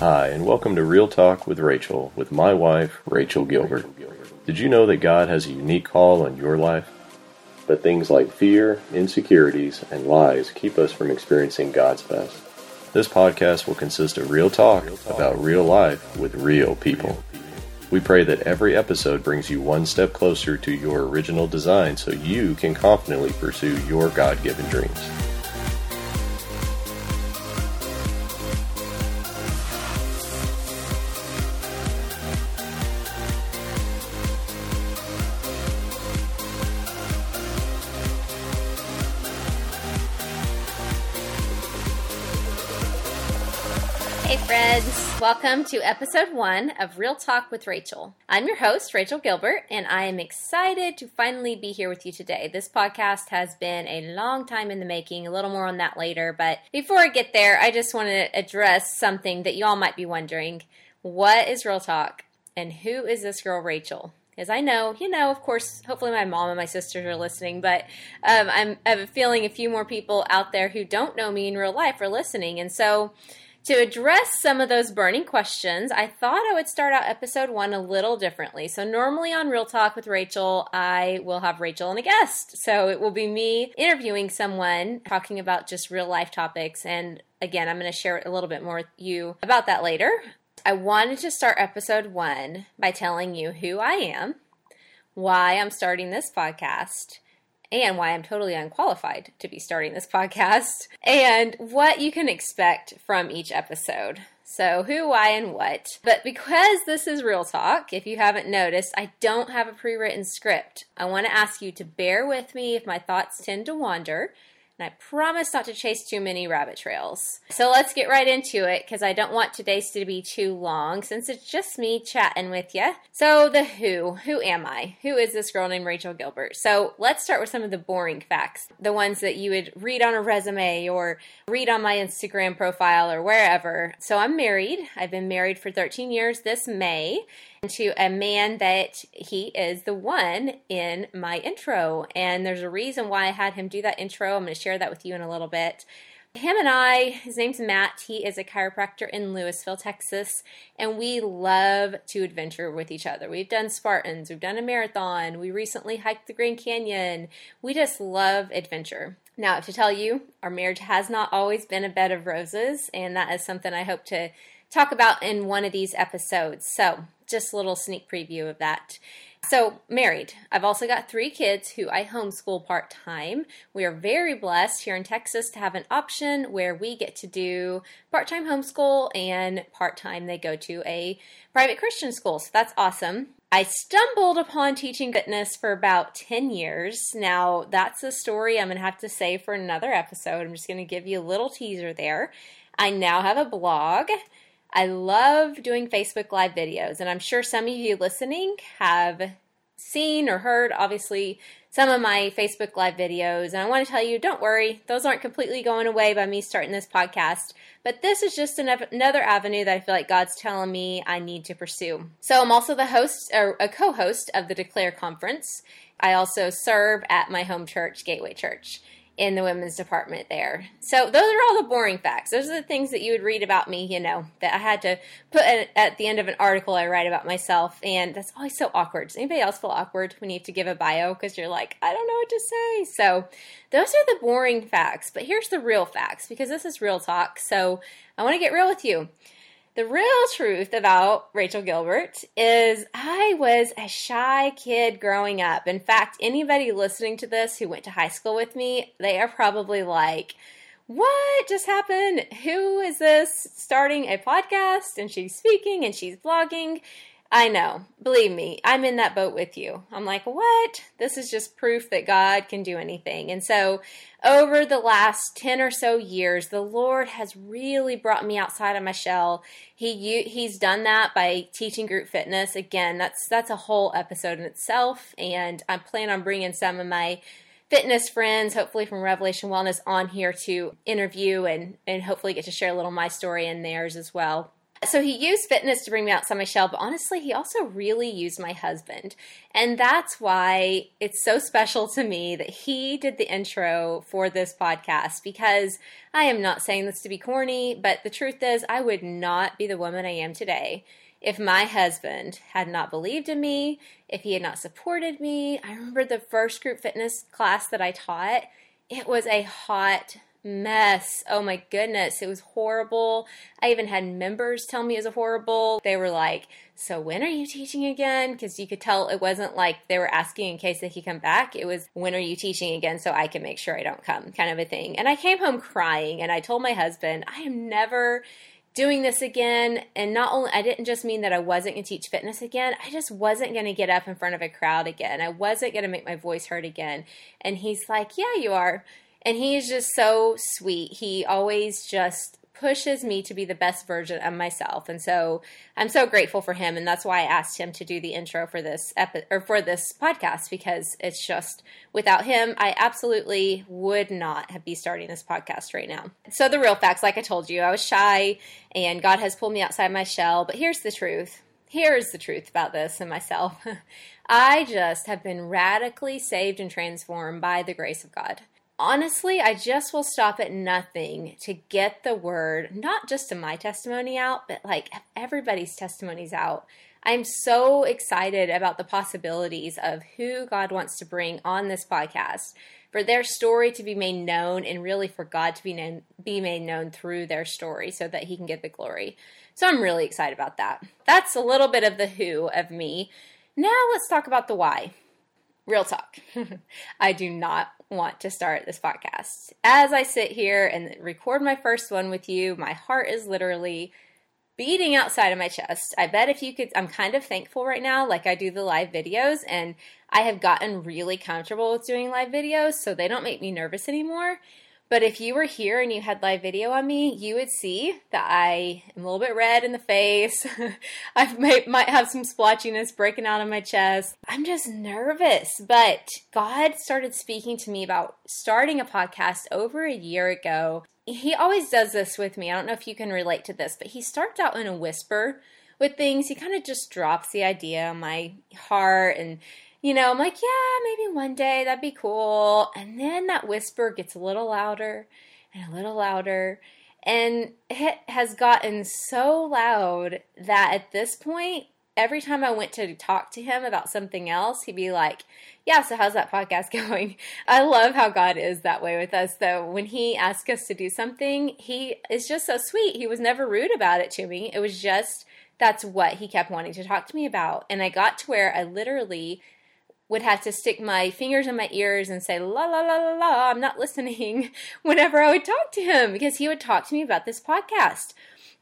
Hi, and welcome to Real Talk with Rachel with my wife, Rachel Gilbert. Did you know that God has a unique call on your life? But things like fear, insecurities, and lies keep us from experiencing God's best. This podcast will consist of real talk about real life with real people. We pray that every episode brings you one step closer to your original design so you can confidently pursue your God given dreams. Hey, friends. Welcome to episode one of Real Talk with Rachel. I'm your host, Rachel Gilbert, and I am excited to finally be here with you today. This podcast has been a long time in the making, a little more on that later. But before I get there, I just want to address something that you all might be wondering What is Real Talk? And who is this girl, Rachel? Because I know, you know, of course, hopefully my mom and my sisters are listening, but um, I'm, I have a feeling a few more people out there who don't know me in real life are listening. And so, to address some of those burning questions, I thought I would start out episode one a little differently. So, normally on Real Talk with Rachel, I will have Rachel and a guest. So, it will be me interviewing someone talking about just real life topics. And again, I'm going to share a little bit more with you about that later. I wanted to start episode one by telling you who I am, why I'm starting this podcast, and why I'm totally unqualified to be starting this podcast, and what you can expect from each episode. So, who, why, and what. But because this is real talk, if you haven't noticed, I don't have a pre written script. I want to ask you to bear with me if my thoughts tend to wander. And I promise not to chase too many rabbit trails. So let's get right into it because I don't want today's to be too long since it's just me chatting with you. So, the who. Who am I? Who is this girl named Rachel Gilbert? So, let's start with some of the boring facts. The ones that you would read on a resume or read on my Instagram profile or wherever. So, I'm married. I've been married for 13 years this May to a man that he is the one in my intro. And there's a reason why I had him do that intro. I'm going to share that with you in a little bit. Him and I, his name's Matt. He is a chiropractor in Lewisville, Texas, and we love to adventure with each other. We've done Spartans, we've done a marathon, we recently hiked the Grand Canyon. We just love adventure. Now, to tell you, our marriage has not always been a bed of roses, and that is something I hope to talk about in one of these episodes. So, just a little sneak preview of that. So, married. I've also got three kids who I homeschool part time. We are very blessed here in Texas to have an option where we get to do part time homeschool and part time they go to a private Christian school. So, that's awesome. I stumbled upon teaching fitness for about 10 years. Now, that's a story I'm going to have to say for another episode. I'm just going to give you a little teaser there. I now have a blog. I love doing Facebook Live videos, and I'm sure some of you listening have seen or heard, obviously, some of my Facebook Live videos. And I want to tell you, don't worry, those aren't completely going away by me starting this podcast. But this is just another avenue that I feel like God's telling me I need to pursue. So I'm also the host, or a co host of the Declare Conference. I also serve at my home church, Gateway Church in the women's department there. So those are all the boring facts. Those are the things that you would read about me, you know, that I had to put at the end of an article I write about myself. And that's always so awkward. Does anybody else feel awkward when you have to give a bio because you're like, I don't know what to say? So those are the boring facts. But here's the real facts because this is real talk. So I want to get real with you. The real truth about Rachel Gilbert is I was a shy kid growing up. In fact, anybody listening to this who went to high school with me, they are probably like, what just happened? Who is this starting a podcast and she's speaking and she's vlogging? I know. Believe me, I'm in that boat with you. I'm like, what? This is just proof that God can do anything. And so, over the last 10 or so years, the Lord has really brought me outside of my shell. He he's done that by teaching group fitness. Again, that's that's a whole episode in itself, and I plan on bringing some of my fitness friends, hopefully from Revelation Wellness, on here to interview and and hopefully get to share a little my story and theirs as well So he used fitness to bring me outside my shell, but honestly, he also really used my husband. And that's why it's so special to me that he did the intro for this podcast because I am not saying this to be corny, but the truth is, I would not be the woman I am today if my husband had not believed in me, if he had not supported me. I remember the first group fitness class that I taught, it was a hot mess. Oh my goodness, it was horrible. I even had members tell me it was horrible. They were like, So when are you teaching again? Because you could tell it wasn't like they were asking in case they could come back. It was, When are you teaching again so I can make sure I don't come, kind of a thing. And I came home crying and I told my husband, I am never doing this again. And not only, I didn't just mean that I wasn't going to teach fitness again, I just wasn't going to get up in front of a crowd again. I wasn't going to make my voice heard again. And he's like, Yeah, you are. And he is just so sweet. He always just pushes me to be the best version of myself. And so I'm so grateful for him and that's why I asked him to do the intro for this epi- or for this podcast because it's just without him I absolutely would not have be starting this podcast right now. So the real facts like I told you, I was shy and God has pulled me outside my shell, but here's the truth. Here's the truth about this and myself. I just have been radically saved and transformed by the grace of God honestly, I just will stop at nothing to get the word, not just to my testimony out, but like everybody's testimonies out. I'm so excited about the possibilities of who God wants to bring on this podcast, for their story to be made known, and really for God to be known, be made known through their story, so that He can get the glory. So I'm really excited about that. That's a little bit of the who of me. Now let's talk about the why. Real talk. I do not want to start this podcast. As I sit here and record my first one with you, my heart is literally beating outside of my chest. I bet if you could, I'm kind of thankful right now, like I do the live videos, and I have gotten really comfortable with doing live videos, so they don't make me nervous anymore. But if you were here and you had live video on me, you would see that I am a little bit red in the face. I might, might have some splotchiness breaking out of my chest. I'm just nervous. But God started speaking to me about starting a podcast over a year ago. He always does this with me. I don't know if you can relate to this, but he starts out in a whisper with things. He kind of just drops the idea on my heart and you know, I'm like, yeah, maybe one day that'd be cool. And then that whisper gets a little louder and a little louder. And it has gotten so loud that at this point, every time I went to talk to him about something else, he'd be like, Yeah, so how's that podcast going? I love how God is that way with us, though. When he asks us to do something, he is just so sweet. He was never rude about it to me. It was just that's what he kept wanting to talk to me about. And I got to where I literally would have to stick my fingers in my ears and say la la la la la i'm not listening whenever i would talk to him because he would talk to me about this podcast.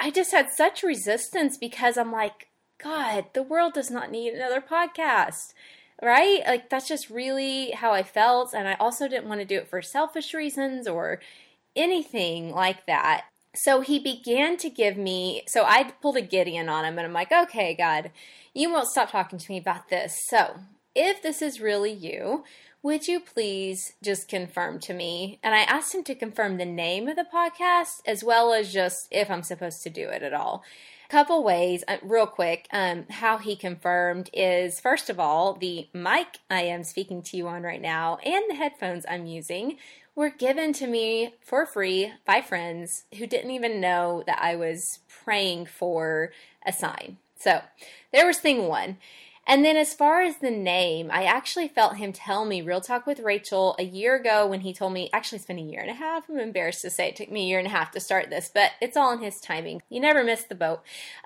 I just had such resistance because i'm like god the world does not need another podcast right? Like that's just really how i felt and i also didn't want to do it for selfish reasons or anything like that. So he began to give me so i pulled a gideon on him and i'm like okay god you won't stop talking to me about this. So if this is really you, would you please just confirm to me? And I asked him to confirm the name of the podcast as well as just if I'm supposed to do it at all. A couple ways, uh, real quick, um, how he confirmed is first of all, the mic I am speaking to you on right now and the headphones I'm using were given to me for free by friends who didn't even know that I was praying for a sign. So there was thing one. And then, as far as the name, I actually felt him tell me Real Talk with Rachel a year ago when he told me, actually, it's been a year and a half. I'm embarrassed to say it took me a year and a half to start this, but it's all in his timing. You never miss the boat.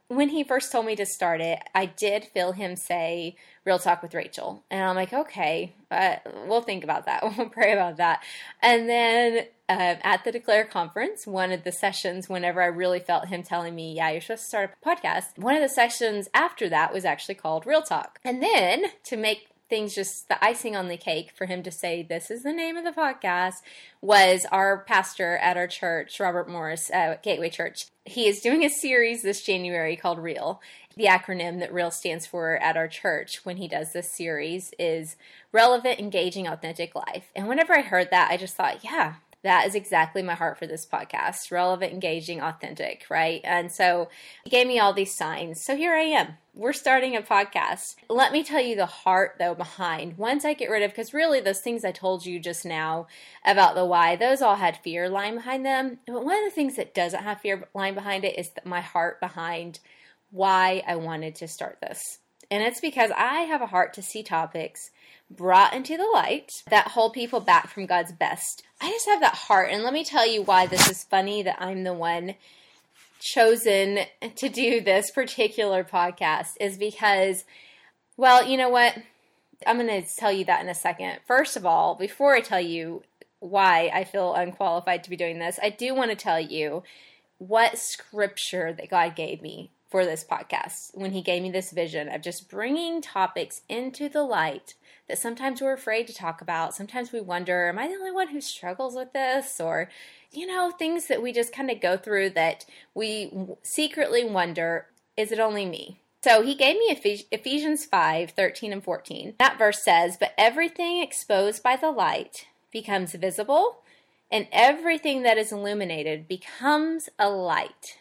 When he first told me to start it, I did feel him say, Real Talk with Rachel. And I'm like, okay, uh, we'll think about that. We'll pray about that. And then uh, at the Declare conference, one of the sessions, whenever I really felt him telling me, yeah, you're supposed to start a podcast, one of the sessions after that was actually called Real Talk. And then to make things just the icing on the cake for him to say this is the name of the podcast was our pastor at our church robert morris at gateway church he is doing a series this january called real. The acronym that real stands for at our church when he does this series is relevant engaging authentic life. And whenever i heard that i just thought yeah that is exactly my heart for this podcast relevant, engaging, authentic, right? And so he gave me all these signs. So here I am. We're starting a podcast. Let me tell you the heart, though, behind. Once I get rid of, because really those things I told you just now about the why, those all had fear lying behind them. But one of the things that doesn't have fear lying behind it is my heart behind why I wanted to start this. And it's because I have a heart to see topics brought into the light that hold people back from God's best. I just have that heart. And let me tell you why this is funny that I'm the one chosen to do this particular podcast is because, well, you know what? I'm going to tell you that in a second. First of all, before I tell you why I feel unqualified to be doing this, I do want to tell you what scripture that God gave me for this podcast when He gave me this vision of just bringing topics into the light that sometimes we're afraid to talk about. Sometimes we wonder, am I the only one who struggles with this? Or, you know, things that we just kind of go through that we secretly wonder, is it only me? So he gave me Ephesians 5 13 and 14. That verse says, But everything exposed by the light becomes visible, and everything that is illuminated becomes a light.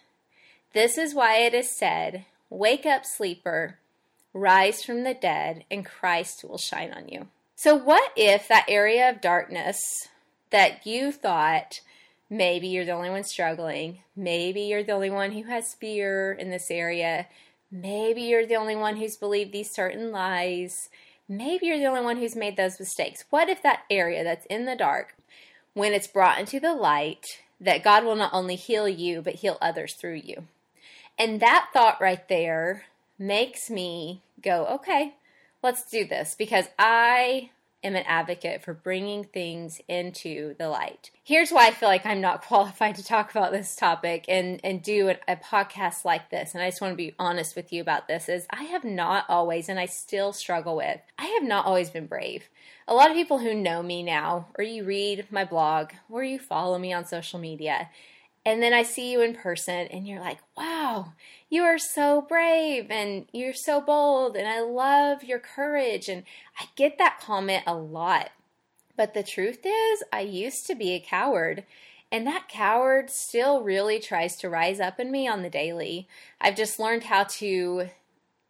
This is why it is said, Wake up, sleeper rise from the dead, and Christ will shine on you. So, what if that area of darkness that you thought maybe you're the only one struggling, maybe you're the only one who has fear in this area, maybe you're the only one who's believed these certain lies, maybe you're the only one who's made those mistakes? What if that area that's in the dark, when it's brought into the light, that God will not only heal you, but heal others through you? And that thought right there makes me go, okay, let's do this because I am an advocate for bringing things into the light. Here's why I feel like I'm not qualified to talk about this topic and, and do a, a podcast like this. And I just want to be honest with you about this is I have not always, and I still struggle with, I have not always been brave. A lot of people who know me now, or you read my blog, or you follow me on social media, and then I see you in person and you're like, wow, you are so brave and you're so bold and I love your courage. And I get that comment a lot. But the truth is, I used to be a coward. And that coward still really tries to rise up in me on the daily. I've just learned how to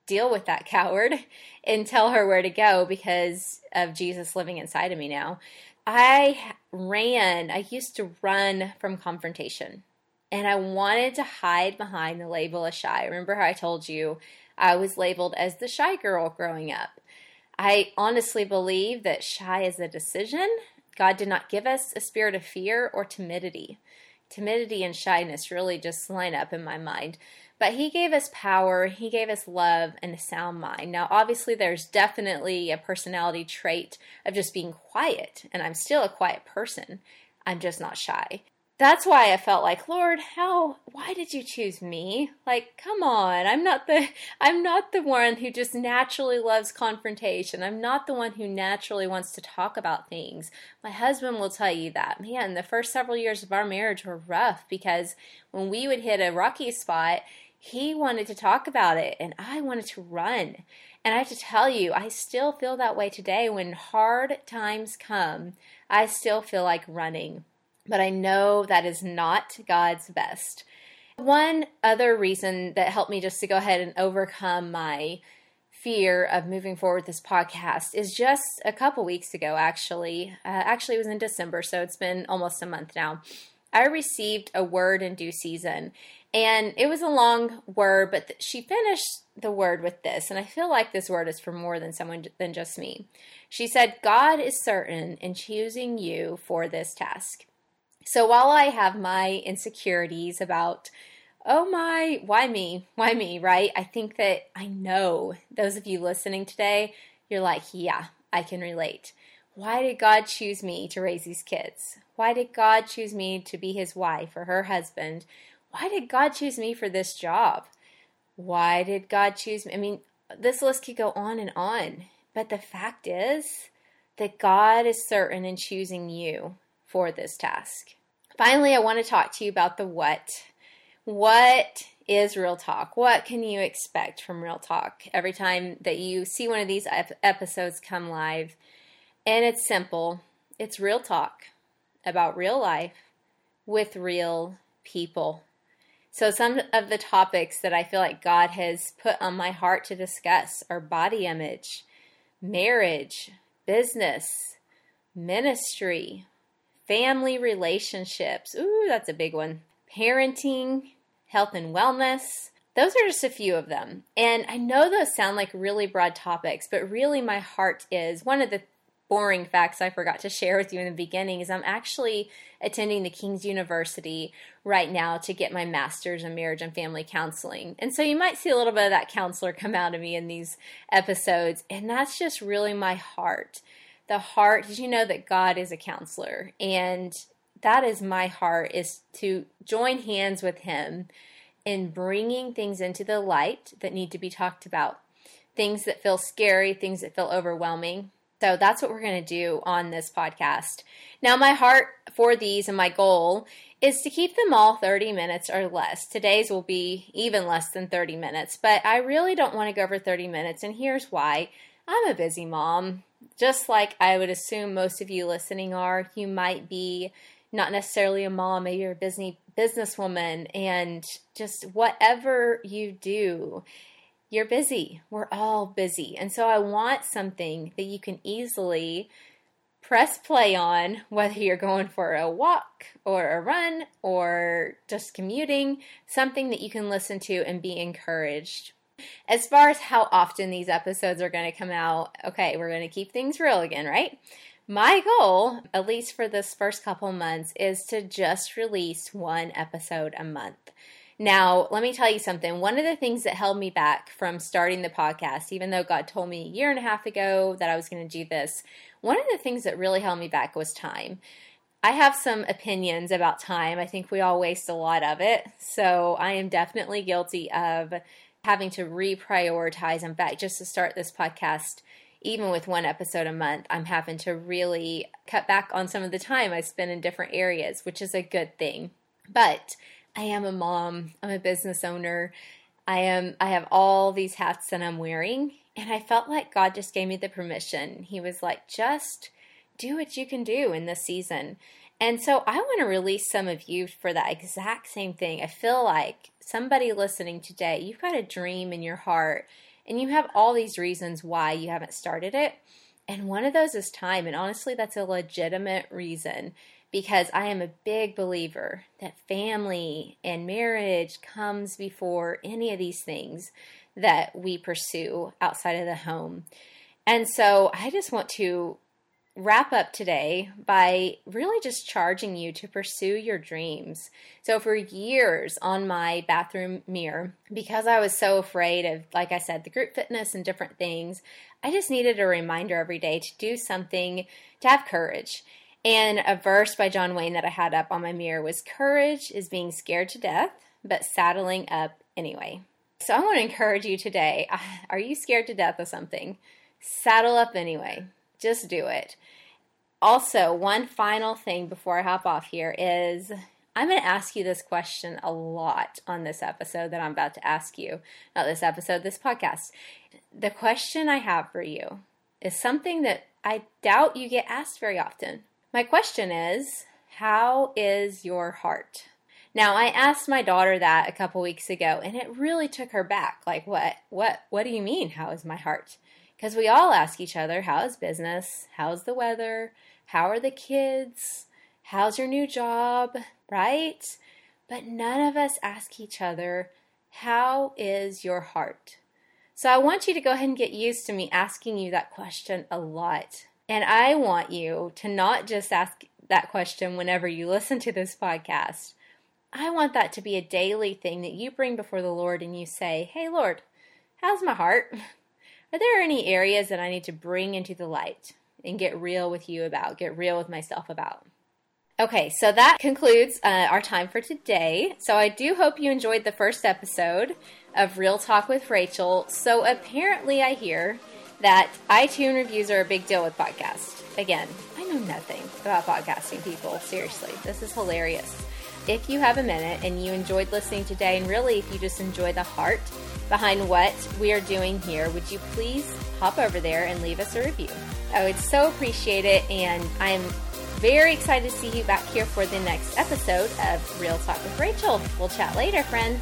deal with that coward and tell her where to go because of Jesus living inside of me now. I ran, I used to run from confrontation and I wanted to hide behind the label of shy. Remember how I told you I was labeled as the shy girl growing up? I honestly believe that shy is a decision. God did not give us a spirit of fear or timidity. Timidity and shyness really just line up in my mind. But He gave us power, He gave us love, and a sound mind. Now, obviously, there's definitely a personality trait of just being quiet, and I'm still a quiet person. I'm just not shy that's why I felt like, Lord, how why did you choose me? Like, come on. I'm not the I'm not the one who just naturally loves confrontation. I'm not the one who naturally wants to talk about things. My husband will tell you that. Man, the first several years of our marriage were rough because when we would hit a rocky spot, he wanted to talk about it and I wanted to run. And I have to tell you, I still feel that way today when hard times come. I still feel like running but I know that is not God's best. One other reason that helped me just to go ahead and overcome my fear of moving forward with this podcast is just a couple weeks ago, actually. Uh, actually, it was in December, so it's been almost a month now. I received a word in due season, and it was a long word, but th- she finished the word with this, and I feel like this word is for more than someone than just me. She said, God is certain in choosing you for this task. So while I have my insecurities about, oh my, why me? Why me, right? I think that I know those of you listening today, you're like, yeah, I can relate. Why did God choose me to raise these kids? Why did God choose me to be his wife or her husband? Why did God choose me for this job? Why did God choose me? I mean, this list could go on and on. But the fact is that God is certain in choosing you for this task. Finally, I want to talk to you about the what. What is Real Talk? What can you expect from Real Talk every time that you see one of these episodes come live? And it's simple it's Real Talk about real life with real people. So, some of the topics that I feel like God has put on my heart to discuss are body image, marriage, business, ministry, family relationships. Ooh, that's a big one. Parenting, health and wellness. Those are just a few of them. And I know those sound like really broad topics, but really my heart is one of the boring facts I forgot to share with you in the beginning is I'm actually attending the King's University right now to get my master's in marriage and family counseling. And so you might see a little bit of that counselor come out of me in these episodes. And that's just really my heart. The heart, did you know that God is a counselor? And that is my heart is to join hands with him in bringing things into the light that need to be talked about. Things that feel scary, things that feel overwhelming so that's what we're going to do on this podcast. Now, my heart for these and my goal is to keep them all 30 minutes or less. Today's will be even less than 30 minutes, but I really don't want to go over 30 minutes, and here's why. I'm a busy mom. Just like I would assume most of you listening are, you might be not necessarily a mom, maybe you're a busy businesswoman, and just whatever you do, you're busy. We're all busy. And so I want something that you can easily press play on, whether you're going for a walk or a run or just commuting, something that you can listen to and be encouraged. As far as how often these episodes are going to come out, okay, we're going to keep things real again, right? My goal, at least for this first couple months, is to just release one episode a month. Now, let me tell you something. One of the things that held me back from starting the podcast, even though God told me a year and a half ago that I was going to do this, one of the things that really held me back was time. I have some opinions about time. I think we all waste a lot of it. So I am definitely guilty of having to reprioritize. In fact, just to start this podcast, even with one episode a month, I'm having to really cut back on some of the time I spend in different areas, which is a good thing. But I am a mom, I'm a business owner. I am I have all these hats that I'm wearing and I felt like God just gave me the permission. He was like, "Just do what you can do in this season." And so I want to release some of you for that exact same thing. I feel like somebody listening today, you've got a dream in your heart and you have all these reasons why you haven't started it. And one of those is time. And honestly, that's a legitimate reason because I am a big believer that family and marriage comes before any of these things that we pursue outside of the home. And so I just want to wrap up today by really just charging you to pursue your dreams. So, for years on my bathroom mirror, because I was so afraid of, like I said, the group fitness and different things, I just needed a reminder every day to do something, to have courage. And a verse by John Wayne that I had up on my mirror was Courage is being scared to death, but saddling up anyway. So I want to encourage you today. Are you scared to death of something? Saddle up anyway. Just do it. Also, one final thing before I hop off here is I'm going to ask you this question a lot on this episode that I'm about to ask you. Not this episode, this podcast. The question I have for you is something that I doubt you get asked very often. My question is, how is your heart? Now, I asked my daughter that a couple weeks ago and it really took her back. Like, what? What what do you mean how is my heart? Because we all ask each other, how's business? How's the weather? How are the kids? How's your new job? Right? But none of us ask each other, how is your heart? So I want you to go ahead and get used to me asking you that question a lot. And I want you to not just ask that question whenever you listen to this podcast. I want that to be a daily thing that you bring before the Lord and you say, Hey, Lord, how's my heart? Are there any areas that I need to bring into the light and get real with you about, get real with myself about? Okay, so that concludes uh, our time for today. So I do hope you enjoyed the first episode of Real Talk with Rachel. So apparently, I hear that iTunes reviews are a big deal with podcasts. Again, I know nothing about podcasting, people. Seriously, this is hilarious. If you have a minute and you enjoyed listening today, and really if you just enjoy the heart behind what we are doing here, would you please hop over there and leave us a review? I would so appreciate it, and I'm Very excited to see you back here for the next episode of Real Talk with Rachel. We'll chat later, friends.